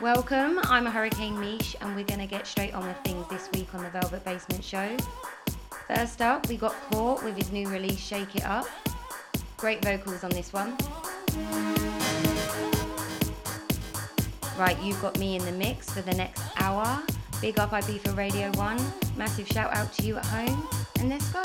Welcome, I'm a Hurricane Mish, and we're going to get straight on with things this week on the Velvet Basement Show. First up, we got Caught with his new release, Shake It Up. Great vocals on this one. Right, you've got me in the mix for the next hour. Big up IB for Radio 1. Massive shout out to you at home, and let's go.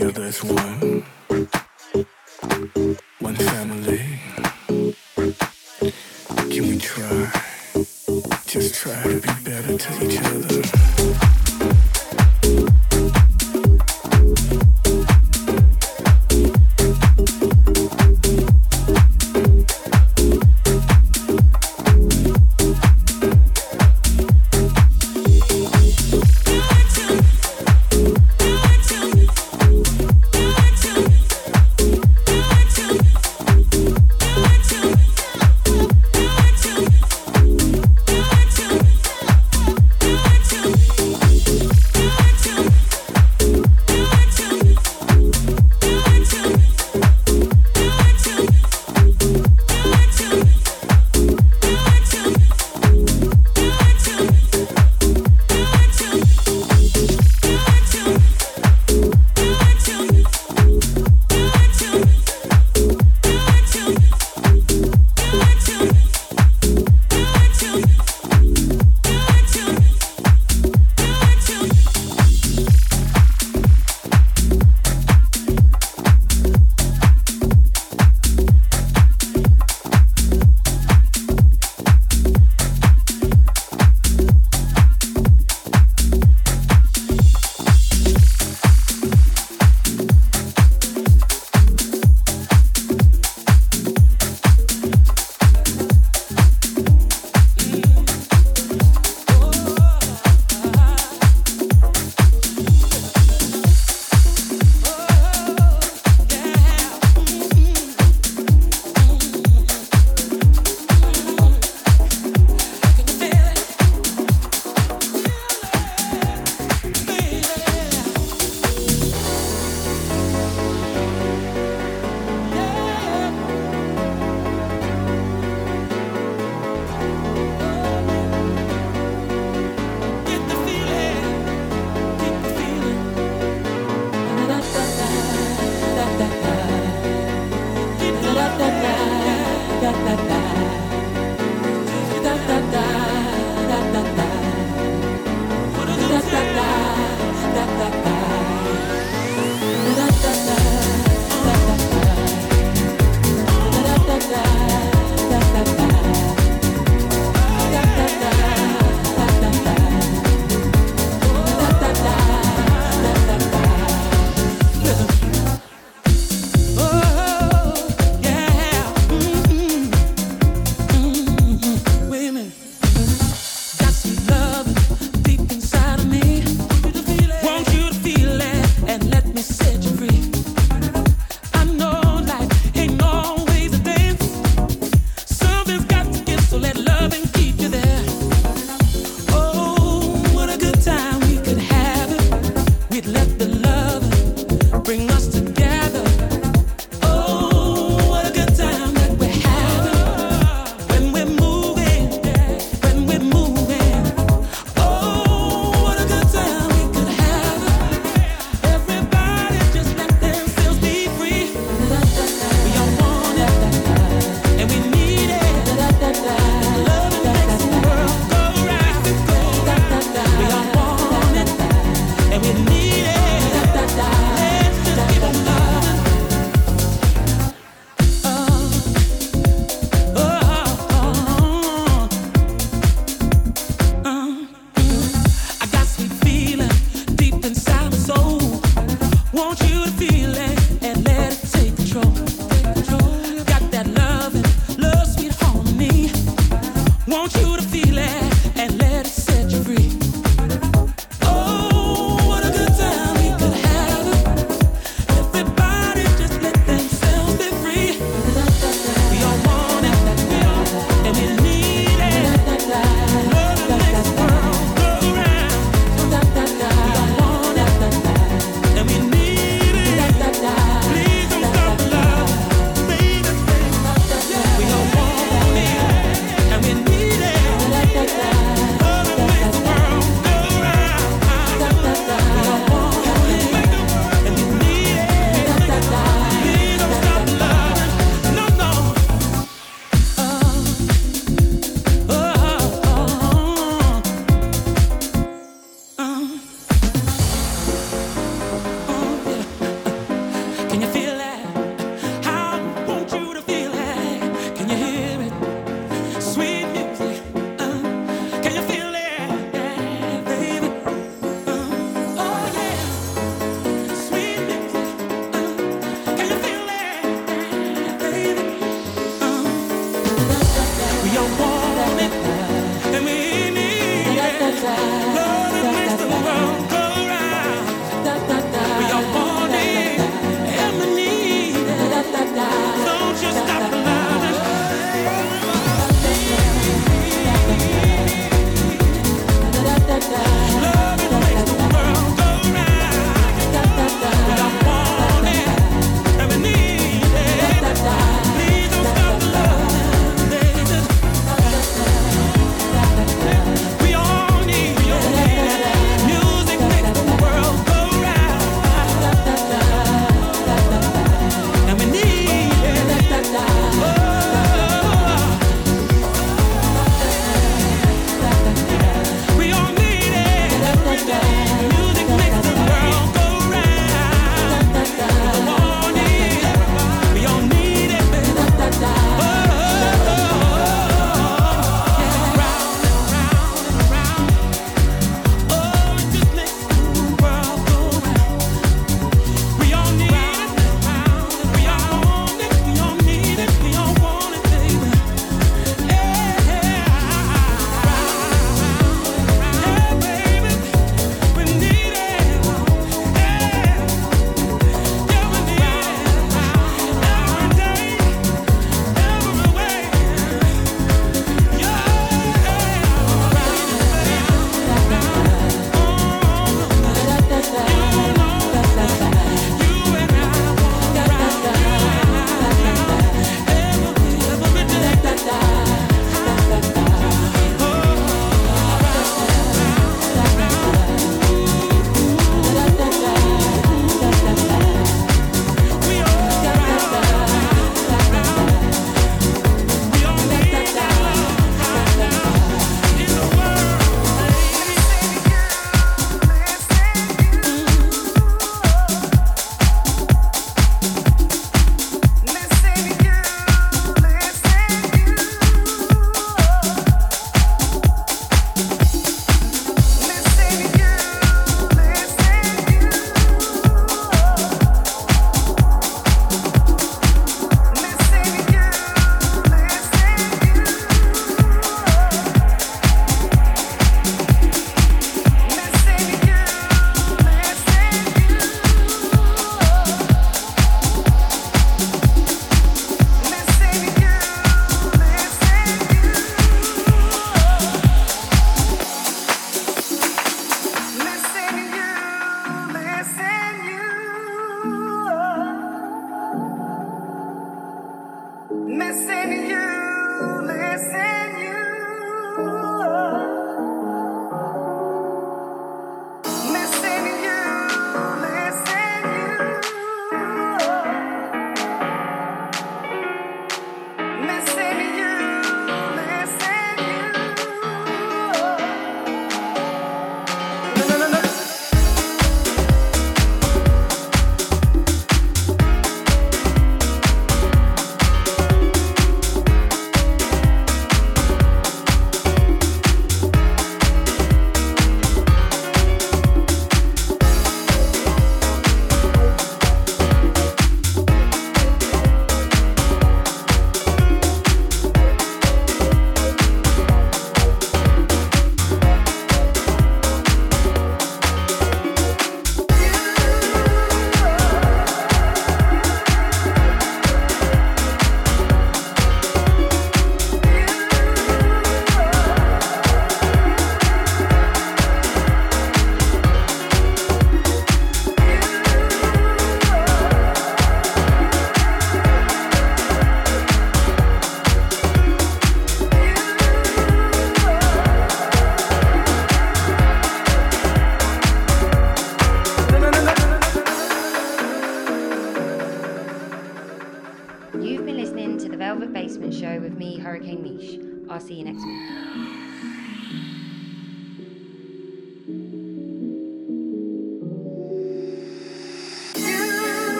together as one, one family. Can we try, just try to be better to each other?